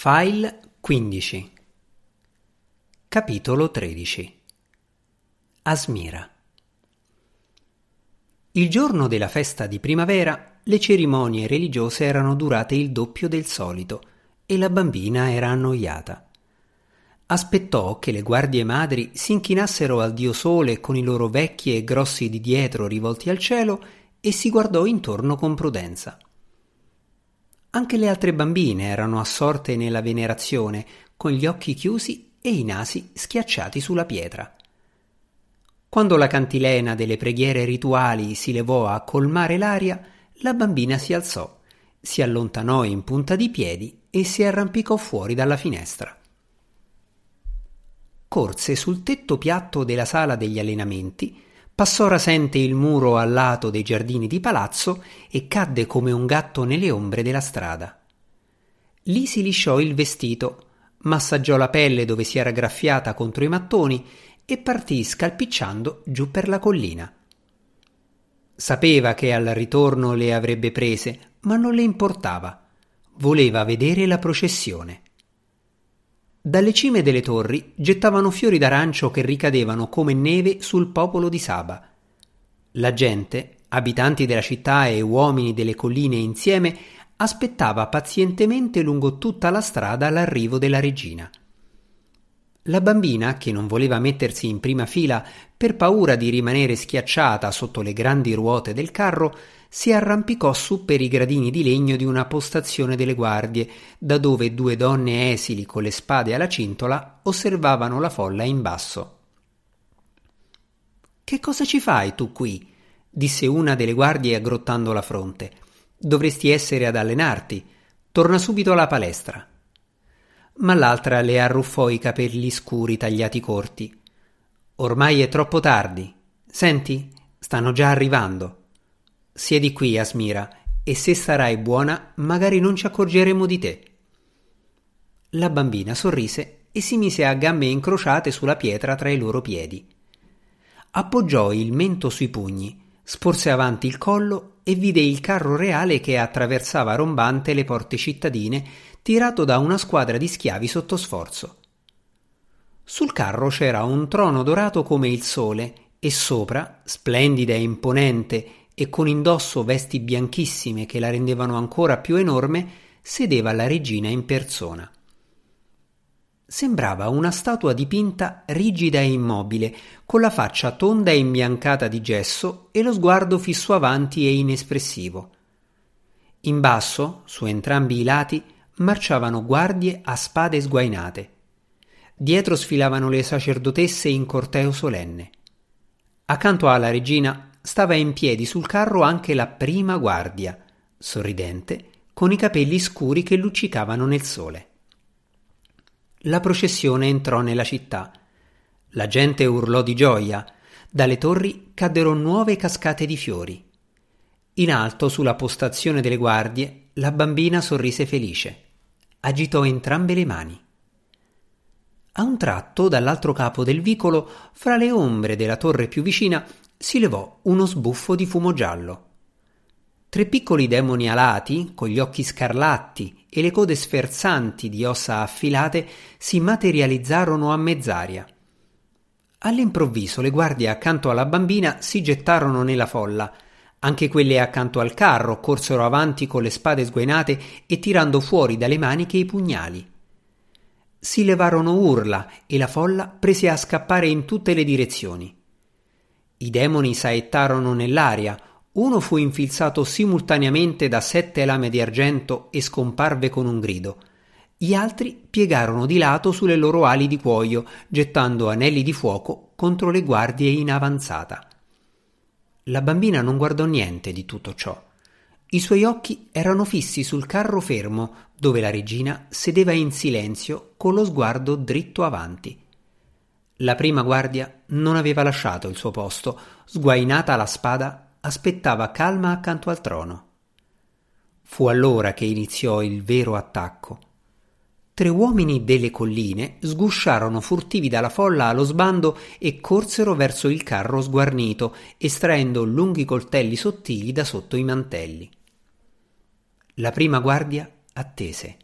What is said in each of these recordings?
File 15 Capitolo 13 Asmira Il giorno della festa di primavera le cerimonie religiose erano durate il doppio del solito e la bambina era annoiata. Aspettò che le guardie madri si inchinassero al dio sole con i loro vecchi e grossi di dietro rivolti al cielo e si guardò intorno con prudenza. Anche le altre bambine erano assorte nella venerazione, con gli occhi chiusi e i nasi schiacciati sulla pietra. Quando la cantilena delle preghiere rituali si levò a colmare l'aria, la bambina si alzò, si allontanò in punta di piedi e si arrampicò fuori dalla finestra. Corse sul tetto piatto della sala degli allenamenti passò rasente il muro al lato dei giardini di palazzo e cadde come un gatto nelle ombre della strada. Lì si lisciò il vestito, massaggiò la pelle dove si era graffiata contro i mattoni e partì scalpicciando giù per la collina. Sapeva che al ritorno le avrebbe prese, ma non le importava. Voleva vedere la processione. Dalle cime delle torri gettavano fiori d'arancio che ricadevano come neve sul popolo di Saba. La gente, abitanti della città e uomini delle colline insieme, aspettava pazientemente lungo tutta la strada l'arrivo della regina. La bambina, che non voleva mettersi in prima fila per paura di rimanere schiacciata sotto le grandi ruote del carro, si arrampicò su per i gradini di legno di una postazione delle guardie, da dove due donne esili con le spade alla cintola osservavano la folla in basso. Che cosa ci fai tu qui? disse una delle guardie aggrottando la fronte. Dovresti essere ad allenarti. Torna subito alla palestra. Ma l'altra le arruffò i capelli scuri tagliati corti. Ormai è troppo tardi. Senti, stanno già arrivando. Siedi qui, Asmira, e se sarai buona, magari non ci accorgeremo di te. La bambina sorrise e si mise a gambe incrociate sulla pietra tra i loro piedi. Appoggiò il mento sui pugni, sporse avanti il collo e vide il carro reale che attraversava rombante le porte cittadine, tirato da una squadra di schiavi sotto sforzo. Sul carro c'era un trono dorato come il sole e sopra, splendida e imponente e con indosso vesti bianchissime che la rendevano ancora più enorme, sedeva la regina in persona. Sembrava una statua dipinta rigida e immobile, con la faccia tonda e imbiancata di gesso e lo sguardo fisso avanti e inespressivo. In basso, su entrambi i lati, marciavano guardie a spade sguainate. Dietro sfilavano le sacerdotesse in corteo solenne. Accanto alla regina stava in piedi sul carro anche la prima guardia, sorridente, con i capelli scuri che luccicavano nel sole. La processione entrò nella città. La gente urlò di gioia. Dalle torri caddero nuove cascate di fiori. In alto, sulla postazione delle guardie, la bambina sorrise felice. Agitò entrambe le mani. A un tratto, dall'altro capo del vicolo, fra le ombre della torre più vicina, si levò uno sbuffo di fumo giallo. Tre piccoli demoni alati, con gli occhi scarlatti e le code sferzanti di ossa affilate, si materializzarono a mezz'aria. All'improvviso le guardie accanto alla bambina si gettarono nella folla. Anche quelle accanto al carro corsero avanti con le spade sguainate e tirando fuori dalle maniche i pugnali. Si levarono urla e la folla prese a scappare in tutte le direzioni. I demoni saettarono nell'aria, uno fu infilzato simultaneamente da sette lame di argento e scomparve con un grido. Gli altri piegarono di lato sulle loro ali di cuoio, gettando anelli di fuoco contro le guardie in avanzata. La bambina non guardò niente di tutto ciò. I suoi occhi erano fissi sul carro fermo, dove la regina sedeva in silenzio con lo sguardo dritto avanti. La prima guardia non aveva lasciato il suo posto, sguainata la spada, aspettava calma accanto al trono. Fu allora che iniziò il vero attacco. Tre uomini delle colline sgusciarono furtivi dalla folla allo sbando e corsero verso il carro sguarnito, estraendo lunghi coltelli sottili da sotto i mantelli. La prima guardia attese.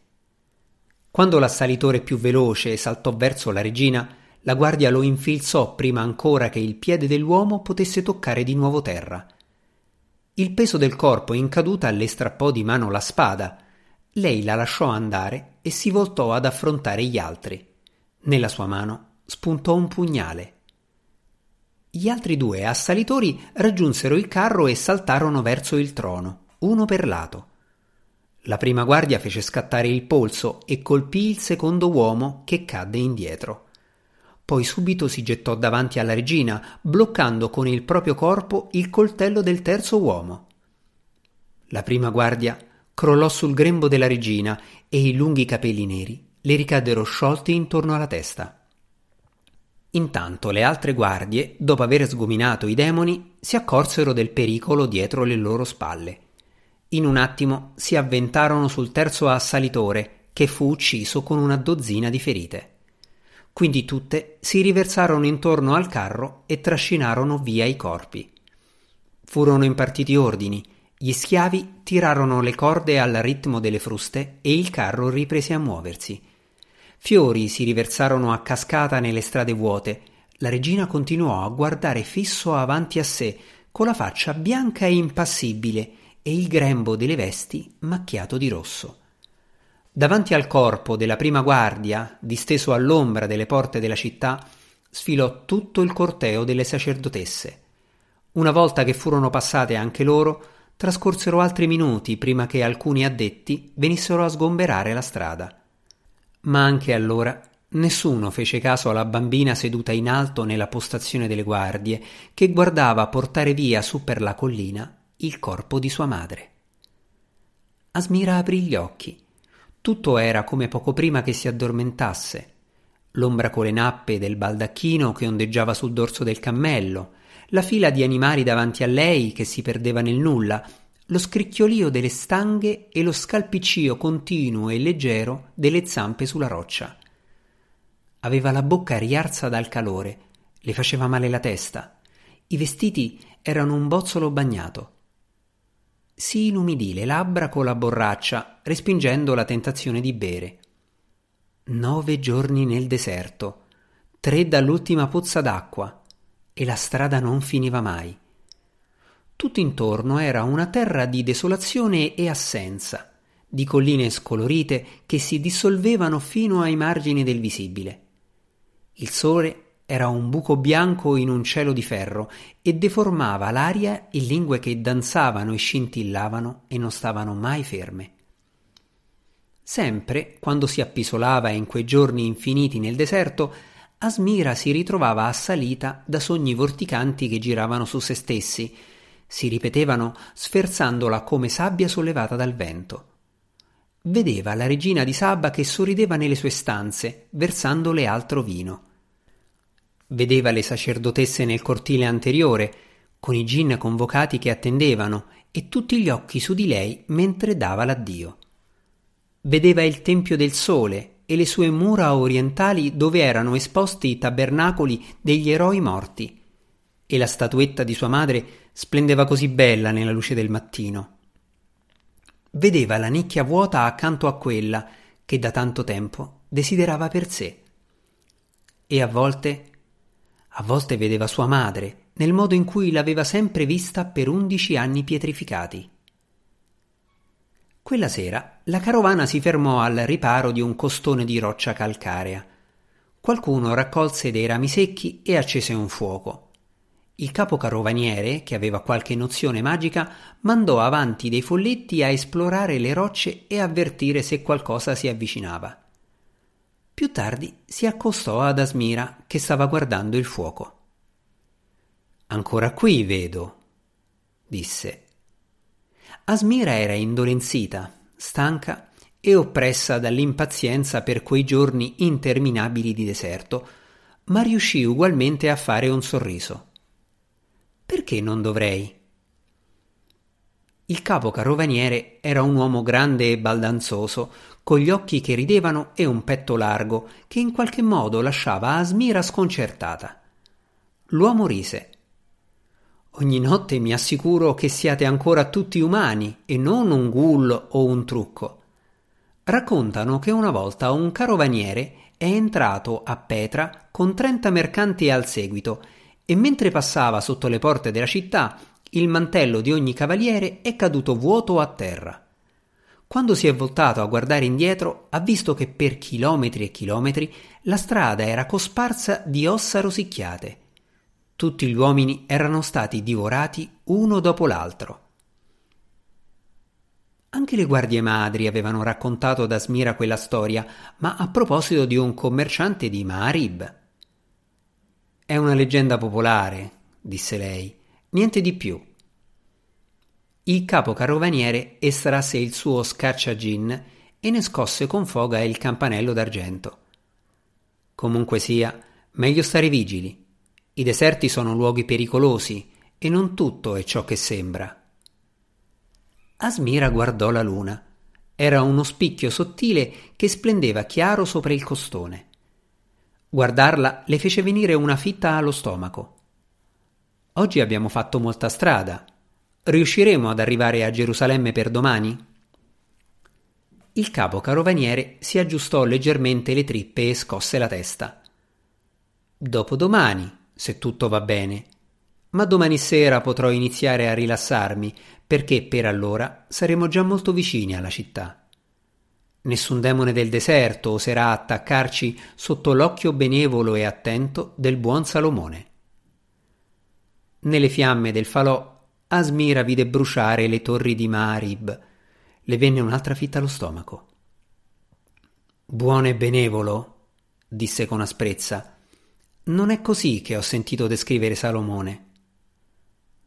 Quando l'assalitore più veloce saltò verso la regina, la guardia lo infilzò prima ancora che il piede dell'uomo potesse toccare di nuovo terra. Il peso del corpo in caduta le strappò di mano la spada. Lei la lasciò andare e si voltò ad affrontare gli altri. Nella sua mano spuntò un pugnale. Gli altri due assalitori raggiunsero il carro e saltarono verso il trono, uno per lato. La prima guardia fece scattare il polso e colpì il secondo uomo che cadde indietro. Poi subito si gettò davanti alla regina, bloccando con il proprio corpo il coltello del terzo uomo. La prima guardia crollò sul grembo della regina e i lunghi capelli neri le ricaddero sciolti intorno alla testa. Intanto le altre guardie, dopo aver sgominato i demoni, si accorsero del pericolo dietro le loro spalle. In un attimo si avventarono sul terzo assalitore, che fu ucciso con una dozzina di ferite. Quindi tutte si riversarono intorno al carro e trascinarono via i corpi. Furono impartiti ordini, gli schiavi tirarono le corde al ritmo delle fruste e il carro riprese a muoversi. Fiori si riversarono a cascata nelle strade vuote. La regina continuò a guardare fisso avanti a sé, con la faccia bianca e impassibile e il grembo delle vesti macchiato di rosso. Davanti al corpo della prima guardia, disteso all'ombra delle porte della città, sfilò tutto il corteo delle sacerdotesse. Una volta che furono passate anche loro, trascorsero altri minuti prima che alcuni addetti venissero a sgomberare la strada. Ma anche allora nessuno fece caso alla bambina seduta in alto nella postazione delle guardie, che guardava portare via su per la collina il corpo di sua madre. Asmira aprì gli occhi. Tutto era come poco prima che si addormentasse. L'ombra con le nappe del baldacchino che ondeggiava sul dorso del cammello, la fila di animali davanti a lei che si perdeva nel nulla, lo scricchiolio delle stanghe e lo scalpiccio continuo e leggero delle zampe sulla roccia. Aveva la bocca riarsa dal calore, le faceva male la testa. I vestiti erano un bozzolo bagnato. Si inumidì le labbra con la borraccia, respingendo la tentazione di bere. Nove giorni nel deserto, tre dall'ultima pozza d'acqua, e la strada non finiva mai. Tutto intorno era una terra di desolazione e assenza, di colline scolorite che si dissolvevano fino ai margini del visibile. Il sole era un buco bianco in un cielo di ferro e deformava l'aria in lingue che danzavano e scintillavano e non stavano mai ferme. Sempre, quando si appisolava in quei giorni infiniti nel deserto, Asmira si ritrovava assalita da sogni vorticanti che giravano su se stessi, si ripetevano sferzandola come sabbia sollevata dal vento. Vedeva la regina di Saba che sorrideva nelle sue stanze, versandole altro vino. Vedeva le sacerdotesse nel cortile anteriore, con i gin convocati che attendevano e tutti gli occhi su di lei mentre dava l'addio. Vedeva il Tempio del Sole e le sue mura orientali dove erano esposti i tabernacoli degli eroi morti, e la statuetta di sua madre splendeva così bella nella luce del mattino. Vedeva la nicchia vuota accanto a quella che da tanto tempo desiderava per sé. E a volte, a volte vedeva sua madre nel modo in cui l'aveva sempre vista per undici anni pietrificati. Quella sera la carovana si fermò al riparo di un costone di roccia calcarea. Qualcuno raccolse dei rami secchi e accese un fuoco. Il capo carovaniere, che aveva qualche nozione magica, mandò avanti dei folletti a esplorare le rocce e avvertire se qualcosa si avvicinava. Più tardi si accostò ad Asmira, che stava guardando il fuoco. Ancora qui, vedo, disse. Asmira era indolenzita, stanca e oppressa dall'impazienza per quei giorni interminabili di deserto, ma riuscì ugualmente a fare un sorriso. Perché non dovrei? Il capo carovaniere era un uomo grande e baldanzoso, con gli occhi che ridevano e un petto largo, che in qualche modo lasciava Asmira sconcertata. L'uomo rise. Ogni notte mi assicuro che siate ancora tutti umani e non un ghoul o un trucco. Raccontano che una volta un carovaniere è entrato a Petra con trenta mercanti al seguito e mentre passava sotto le porte della città il mantello di ogni cavaliere è caduto vuoto a terra. Quando si è voltato a guardare indietro, ha visto che per chilometri e chilometri la strada era cosparsa di ossa rosicchiate. Tutti gli uomini erano stati divorati uno dopo l'altro. Anche le guardie madri avevano raccontato ad Asmira quella storia, ma a proposito di un commerciante di Maarib. È una leggenda popolare, disse lei, niente di più. Il capo carovaniere estrasse il suo scacciagin e ne scosse con foga il campanello d'argento. Comunque sia, meglio stare vigili. I deserti sono luoghi pericolosi e non tutto è ciò che sembra. Asmira guardò la luna. Era uno spicchio sottile che splendeva chiaro sopra il costone. Guardarla le fece venire una fitta allo stomaco. Oggi abbiamo fatto molta strada. Riusciremo ad arrivare a Gerusalemme per domani? Il capo carovaniere si aggiustò leggermente le trippe e scosse la testa. Dopodomani, se tutto va bene. Ma domani sera potrò iniziare a rilassarmi perché per allora saremo già molto vicini alla città. Nessun demone del deserto oserà attaccarci sotto l'occhio benevolo e attento del buon Salomone. Nelle fiamme del falò, Asmira vide bruciare le torri di Marib. Le venne un'altra fitta allo stomaco. Buono e benevolo, disse con asprezza. Non è così che ho sentito descrivere Salomone.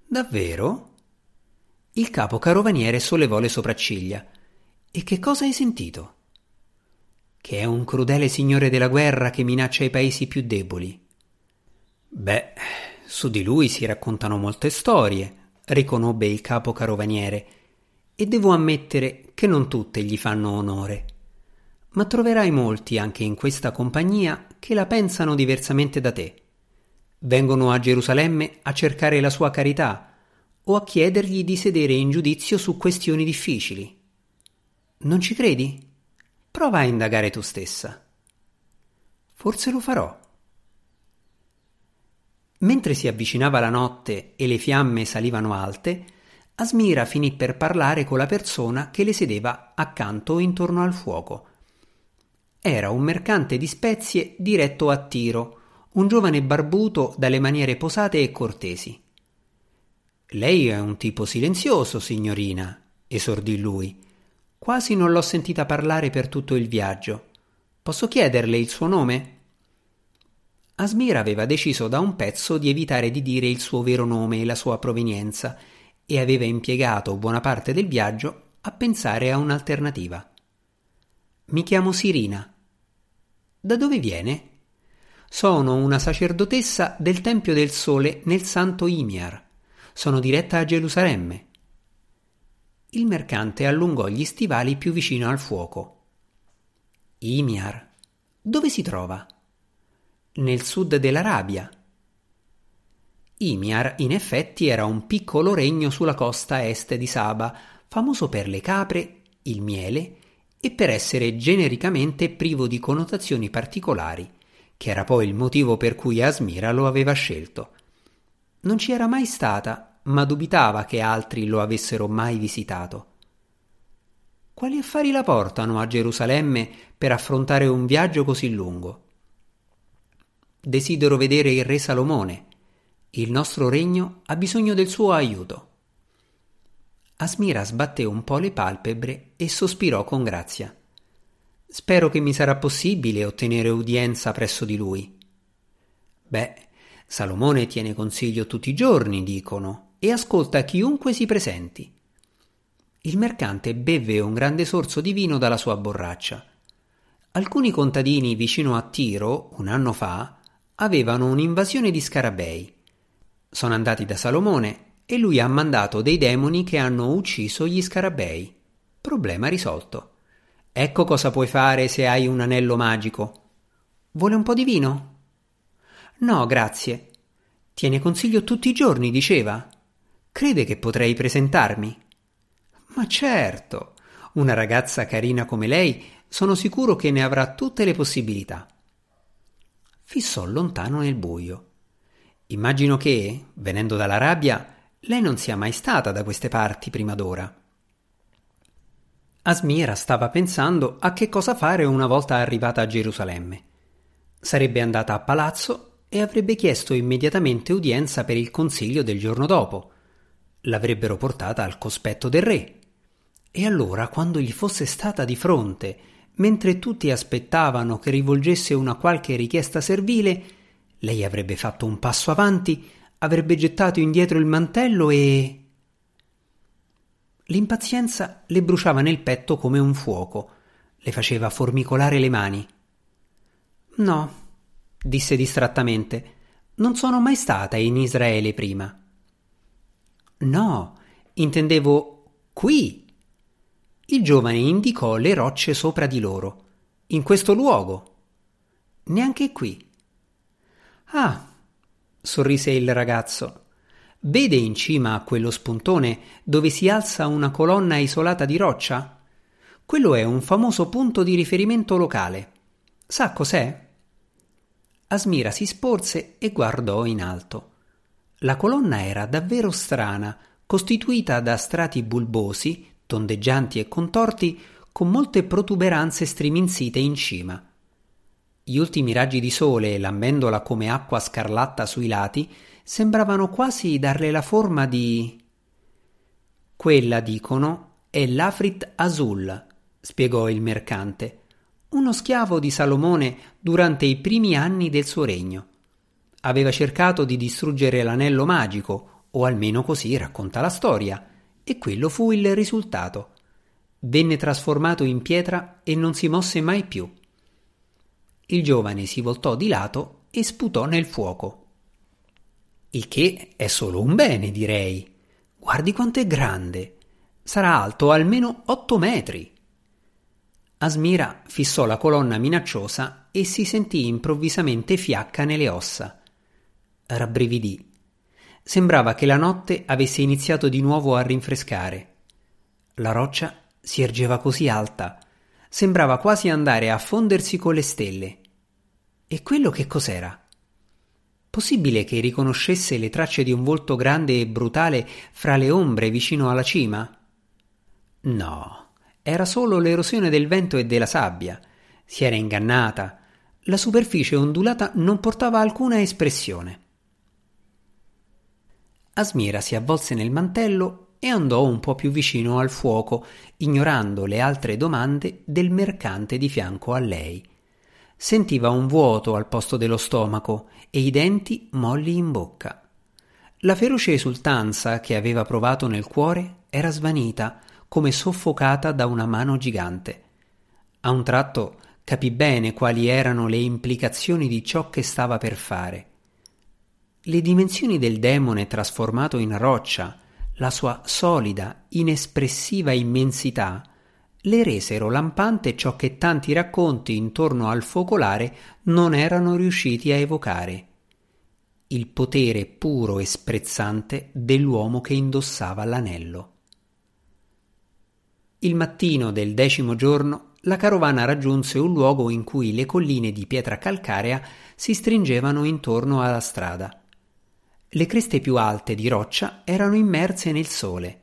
Davvero? Il capo carovaniere sollevò le sopracciglia. E che cosa hai sentito? Che è un crudele signore della guerra che minaccia i paesi più deboli. Beh, su di lui si raccontano molte storie, riconobbe il capo carovaniere, e devo ammettere che non tutte gli fanno onore. Ma troverai molti anche in questa compagnia che la pensano diversamente da te. Vengono a Gerusalemme a cercare la sua carità, o a chiedergli di sedere in giudizio su questioni difficili. Non ci credi? Prova a indagare tu stessa. Forse lo farò. Mentre si avvicinava la notte e le fiamme salivano alte, Asmira finì per parlare con la persona che le sedeva accanto intorno al fuoco. Era un mercante di spezie diretto a Tiro, un giovane barbuto dalle maniere posate e cortesi. Lei è un tipo silenzioso, signorina, esordì lui. Quasi non l'ho sentita parlare per tutto il viaggio. Posso chiederle il suo nome? Asmira aveva deciso da un pezzo di evitare di dire il suo vero nome e la sua provenienza e aveva impiegato buona parte del viaggio a pensare a un'alternativa. Mi chiamo Sirina. Da dove viene? Sono una sacerdotessa del Tempio del Sole nel Santo Imiar. Sono diretta a Gerusalemme. Il mercante allungò gli stivali più vicino al fuoco. Imiar. Dove si trova? Nel sud dell'Arabia. Imiar, in effetti, era un piccolo regno sulla costa est di Saba, famoso per le capre, il miele e per essere genericamente privo di connotazioni particolari, che era poi il motivo per cui Asmira lo aveva scelto. Non ci era mai stata ma dubitava che altri lo avessero mai visitato. Quali affari la portano a Gerusalemme per affrontare un viaggio così lungo? Desidero vedere il re Salomone. Il nostro regno ha bisogno del suo aiuto. Asmira sbatté un po' le palpebre e sospirò con grazia. Spero che mi sarà possibile ottenere udienza presso di lui. Beh, Salomone tiene consiglio tutti i giorni, dicono, e ascolta chiunque si presenti. Il mercante beve un grande sorso di vino dalla sua borraccia. Alcuni contadini vicino a Tiro, un anno fa, avevano un'invasione di scarabei. Sono andati da Salomone e lui ha mandato dei demoni che hanno ucciso gli scarabei. Problema risolto. Ecco cosa puoi fare se hai un anello magico. Vuole un po' di vino? No, grazie. Tiene consiglio tutti i giorni, diceva. Crede che potrei presentarmi? Ma certo, Una ragazza carina come lei sono sicuro che ne avrà tutte le possibilità. Fissò lontano nel buio. Immagino che, venendo dall'Arabia, lei non sia mai stata da queste parti prima d'ora. Asmira stava pensando a che cosa fare una volta arrivata a Gerusalemme. Sarebbe andata a palazzo e avrebbe chiesto immediatamente udienza per il consiglio del giorno dopo. L'avrebbero portata al cospetto del re. E allora, quando gli fosse stata di fronte, mentre tutti aspettavano che rivolgesse una qualche richiesta servile, lei avrebbe fatto un passo avanti, avrebbe gettato indietro il mantello e. L'impazienza le bruciava nel petto come un fuoco, le faceva formicolare le mani. No, disse distrattamente, non sono mai stata in Israele prima. No, intendevo qui. Il giovane indicò le rocce sopra di loro. In questo luogo. Neanche qui. Ah, sorrise il ragazzo. Vede in cima a quello spuntone dove si alza una colonna isolata di roccia? Quello è un famoso punto di riferimento locale. Sa cos'è? Asmira si sporse e guardò in alto. La colonna era davvero strana, costituita da strati bulbosi, tondeggianti e contorti, con molte protuberanze striminzite in cima. Gli ultimi raggi di sole, lambendola come acqua scarlatta sui lati, sembravano quasi darle la forma di. Quella, dicono, è l'Afrit Azul, spiegò il mercante, uno schiavo di Salomone durante i primi anni del suo regno. Aveva cercato di distruggere l'anello magico, o almeno così racconta la storia, e quello fu il risultato. Venne trasformato in pietra e non si mosse mai più. Il giovane si voltò di lato e sputò nel fuoco. Il che è solo un bene, direi. Guardi quanto è grande. Sarà alto almeno otto metri. Asmira fissò la colonna minacciosa e si sentì improvvisamente fiacca nelle ossa. Rabbrividì. Sembrava che la notte avesse iniziato di nuovo a rinfrescare. La roccia si ergeva così alta sembrava quasi andare a fondersi con le stelle. E quello che cos'era? Possibile che riconoscesse le tracce di un volto grande e brutale fra le ombre vicino alla cima? No, era solo l'erosione del vento e della sabbia. Si era ingannata. La superficie ondulata non portava alcuna espressione. Asmira si avvolse nel mantello e andò un po' più vicino al fuoco, ignorando le altre domande del mercante di fianco a lei. Sentiva un vuoto al posto dello stomaco e i denti molli in bocca. La feroce esultanza che aveva provato nel cuore era svanita, come soffocata da una mano gigante. A un tratto capì bene quali erano le implicazioni di ciò che stava per fare. Le dimensioni del demone trasformato in roccia, la sua solida, inespressiva immensità, le resero lampante ciò che tanti racconti intorno al focolare non erano riusciti a evocare il potere puro e sprezzante dell'uomo che indossava l'anello. Il mattino del decimo giorno la carovana raggiunse un luogo in cui le colline di pietra calcarea si stringevano intorno alla strada. Le creste più alte di roccia erano immerse nel sole.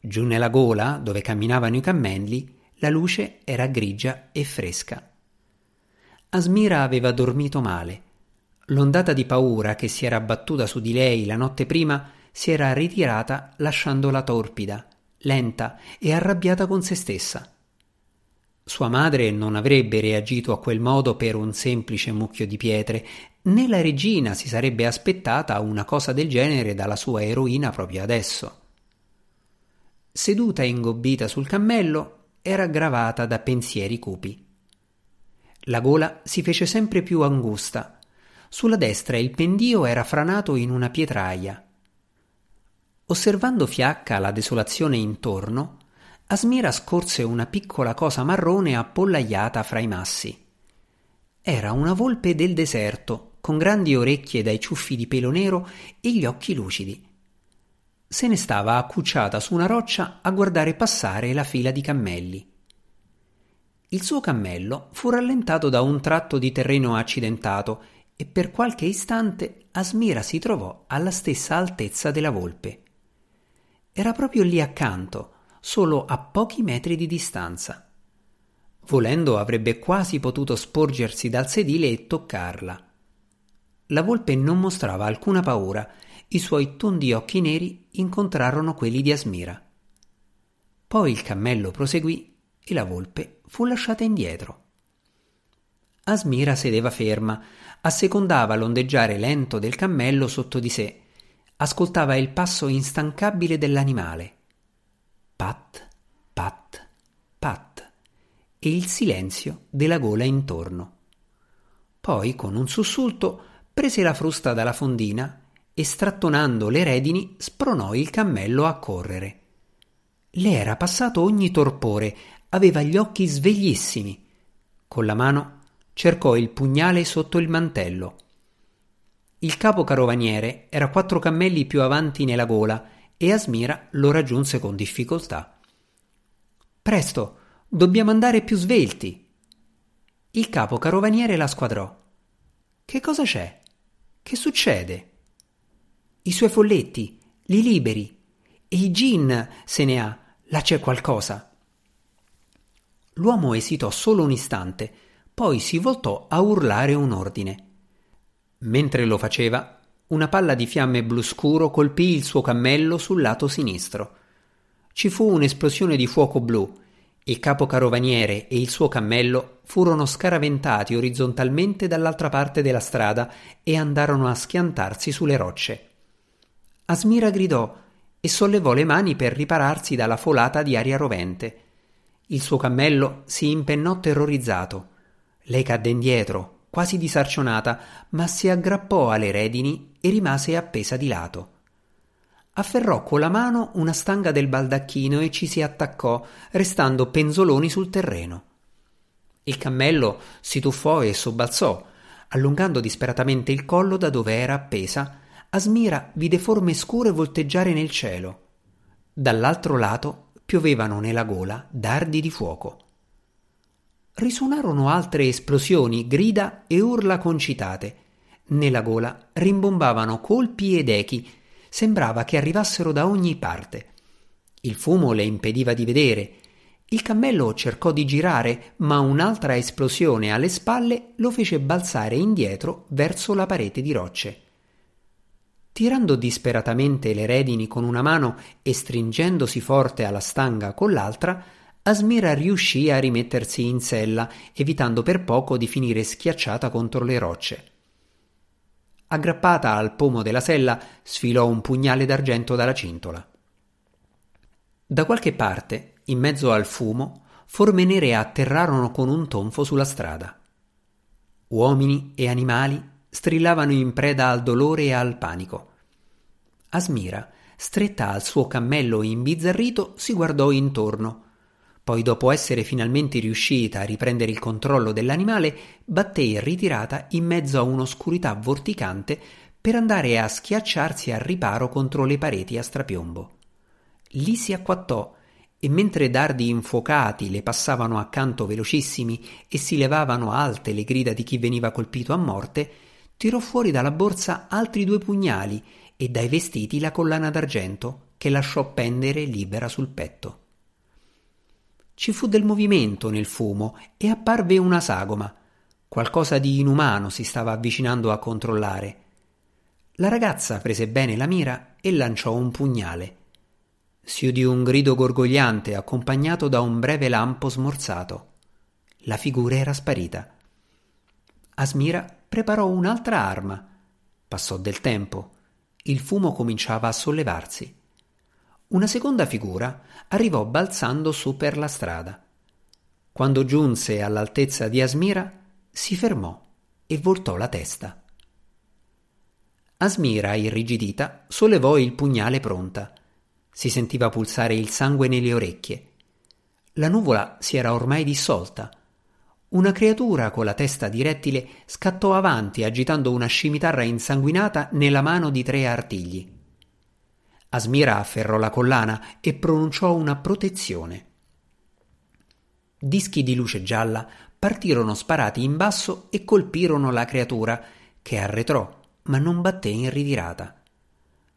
Giù nella gola, dove camminavano i cammelli, la luce era grigia e fresca. Asmira aveva dormito male. L'ondata di paura che si era abbattuta su di lei la notte prima si era ritirata lasciandola torpida, lenta e arrabbiata con se stessa. Sua madre non avrebbe reagito a quel modo per un semplice mucchio di pietre, né la regina si sarebbe aspettata una cosa del genere dalla sua eroina proprio adesso. Seduta ingobbita sul cammello, era gravata da pensieri cupi. La gola si fece sempre più angusta. Sulla destra il pendio era franato in una pietraia. Osservando fiacca la desolazione intorno, Asmira scorse una piccola cosa marrone appollaiata fra i massi. Era una volpe del deserto, con grandi orecchie dai ciuffi di pelo nero e gli occhi lucidi. se ne stava accucciata su una roccia a guardare passare la fila di cammelli. Il suo cammello fu rallentato da un tratto di terreno accidentato e per qualche istante Asmira si trovò alla stessa altezza della volpe. Era proprio lì accanto, solo a pochi metri di distanza. Volendo avrebbe quasi potuto sporgersi dal sedile e toccarla. La volpe non mostrava alcuna paura, i suoi tondi occhi neri incontrarono quelli di Asmira. Poi il cammello proseguì e la volpe fu lasciata indietro. Asmira sedeva ferma, assecondava l'ondeggiare lento del cammello sotto di sé, ascoltava il passo instancabile dell'animale. Pat, pat, pat e il silenzio della gola intorno. Poi, con un sussulto, prese la frusta dalla fondina e strattonando le redini spronò il cammello a correre. Le era passato ogni torpore, aveva gli occhi sveglissimi. Con la mano cercò il pugnale sotto il mantello. Il capo carovaniere era quattro cammelli più avanti nella gola e Asmira lo raggiunse con difficoltà. Presto, dobbiamo andare più svelti. Il capo carovaniere la squadrò. Che cosa c'è? Che succede? I suoi folletti, li liberi. E i gin, se ne ha, là c'è qualcosa. L'uomo esitò solo un istante, poi si voltò a urlare un ordine. Mentre lo faceva, una palla di fiamme blu scuro colpì il suo cammello sul lato sinistro. Ci fu un'esplosione di fuoco blu. Il capo carovaniere e il suo cammello furono scaraventati orizzontalmente dall'altra parte della strada e andarono a schiantarsi sulle rocce. Asmira gridò e sollevò le mani per ripararsi dalla folata di aria rovente. Il suo cammello si impennò terrorizzato. Lei cadde indietro, quasi disarcionata, ma si aggrappò alle redini e rimase appesa di lato. Afferrò con la mano una stanga del baldacchino e ci si attaccò, restando penzoloni sul terreno. Il cammello si tuffò e sobbalzò, allungando disperatamente il collo da dove era appesa. Asmira vide forme scure volteggiare nel cielo. Dall'altro lato piovevano nella gola dardi di fuoco. Risuonarono altre esplosioni, grida e urla concitate. Nella gola rimbombavano colpi ed echi. Sembrava che arrivassero da ogni parte. Il fumo le impediva di vedere. Il cammello cercò di girare, ma un'altra esplosione alle spalle lo fece balzare indietro verso la parete di rocce. Tirando disperatamente le redini con una mano e stringendosi forte alla stanga con l'altra, Asmira riuscì a rimettersi in sella, evitando per poco di finire schiacciata contro le rocce. Aggrappata al pomo della sella, sfilò un pugnale d'argento dalla cintola. Da qualche parte, in mezzo al fumo, forme nere atterrarono con un tonfo sulla strada. Uomini e animali strillavano in preda al dolore e al panico. Asmira, stretta al suo cammello imbizzarrito, si guardò intorno. Poi, dopo essere finalmente riuscita a riprendere il controllo dell'animale, batté in ritirata in mezzo a un'oscurità vorticante per andare a schiacciarsi al riparo contro le pareti a strapiombo. Lì si acquattò e mentre dardi infuocati le passavano accanto velocissimi e si levavano alte le grida di chi veniva colpito a morte, tirò fuori dalla borsa altri due pugnali e dai vestiti la collana d'argento che lasciò pendere libera sul petto. Ci fu del movimento nel fumo e apparve una sagoma. Qualcosa di inumano si stava avvicinando a controllare. La ragazza prese bene la mira e lanciò un pugnale. Si udì un grido gorgogliante accompagnato da un breve lampo smorzato. La figura era sparita. Asmira preparò un'altra arma. Passò del tempo. Il fumo cominciava a sollevarsi. Una seconda figura arrivò balzando su per la strada. Quando giunse all'altezza di Asmira, si fermò e voltò la testa. Asmira, irrigidita, sollevò il pugnale pronta. Si sentiva pulsare il sangue nelle orecchie. La nuvola si era ormai dissolta. Una creatura con la testa di rettile scattò avanti agitando una scimitarra insanguinata nella mano di tre artigli. Asmira afferrò la collana e pronunciò una protezione. Dischi di luce gialla partirono sparati in basso e colpirono la creatura, che arretrò, ma non batté in ritirata.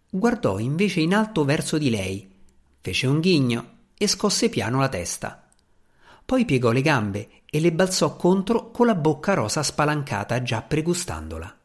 Guardò invece in alto verso di lei, fece un ghigno e scosse piano la testa. Poi piegò le gambe e le balzò contro con la bocca rosa spalancata già pregustandola.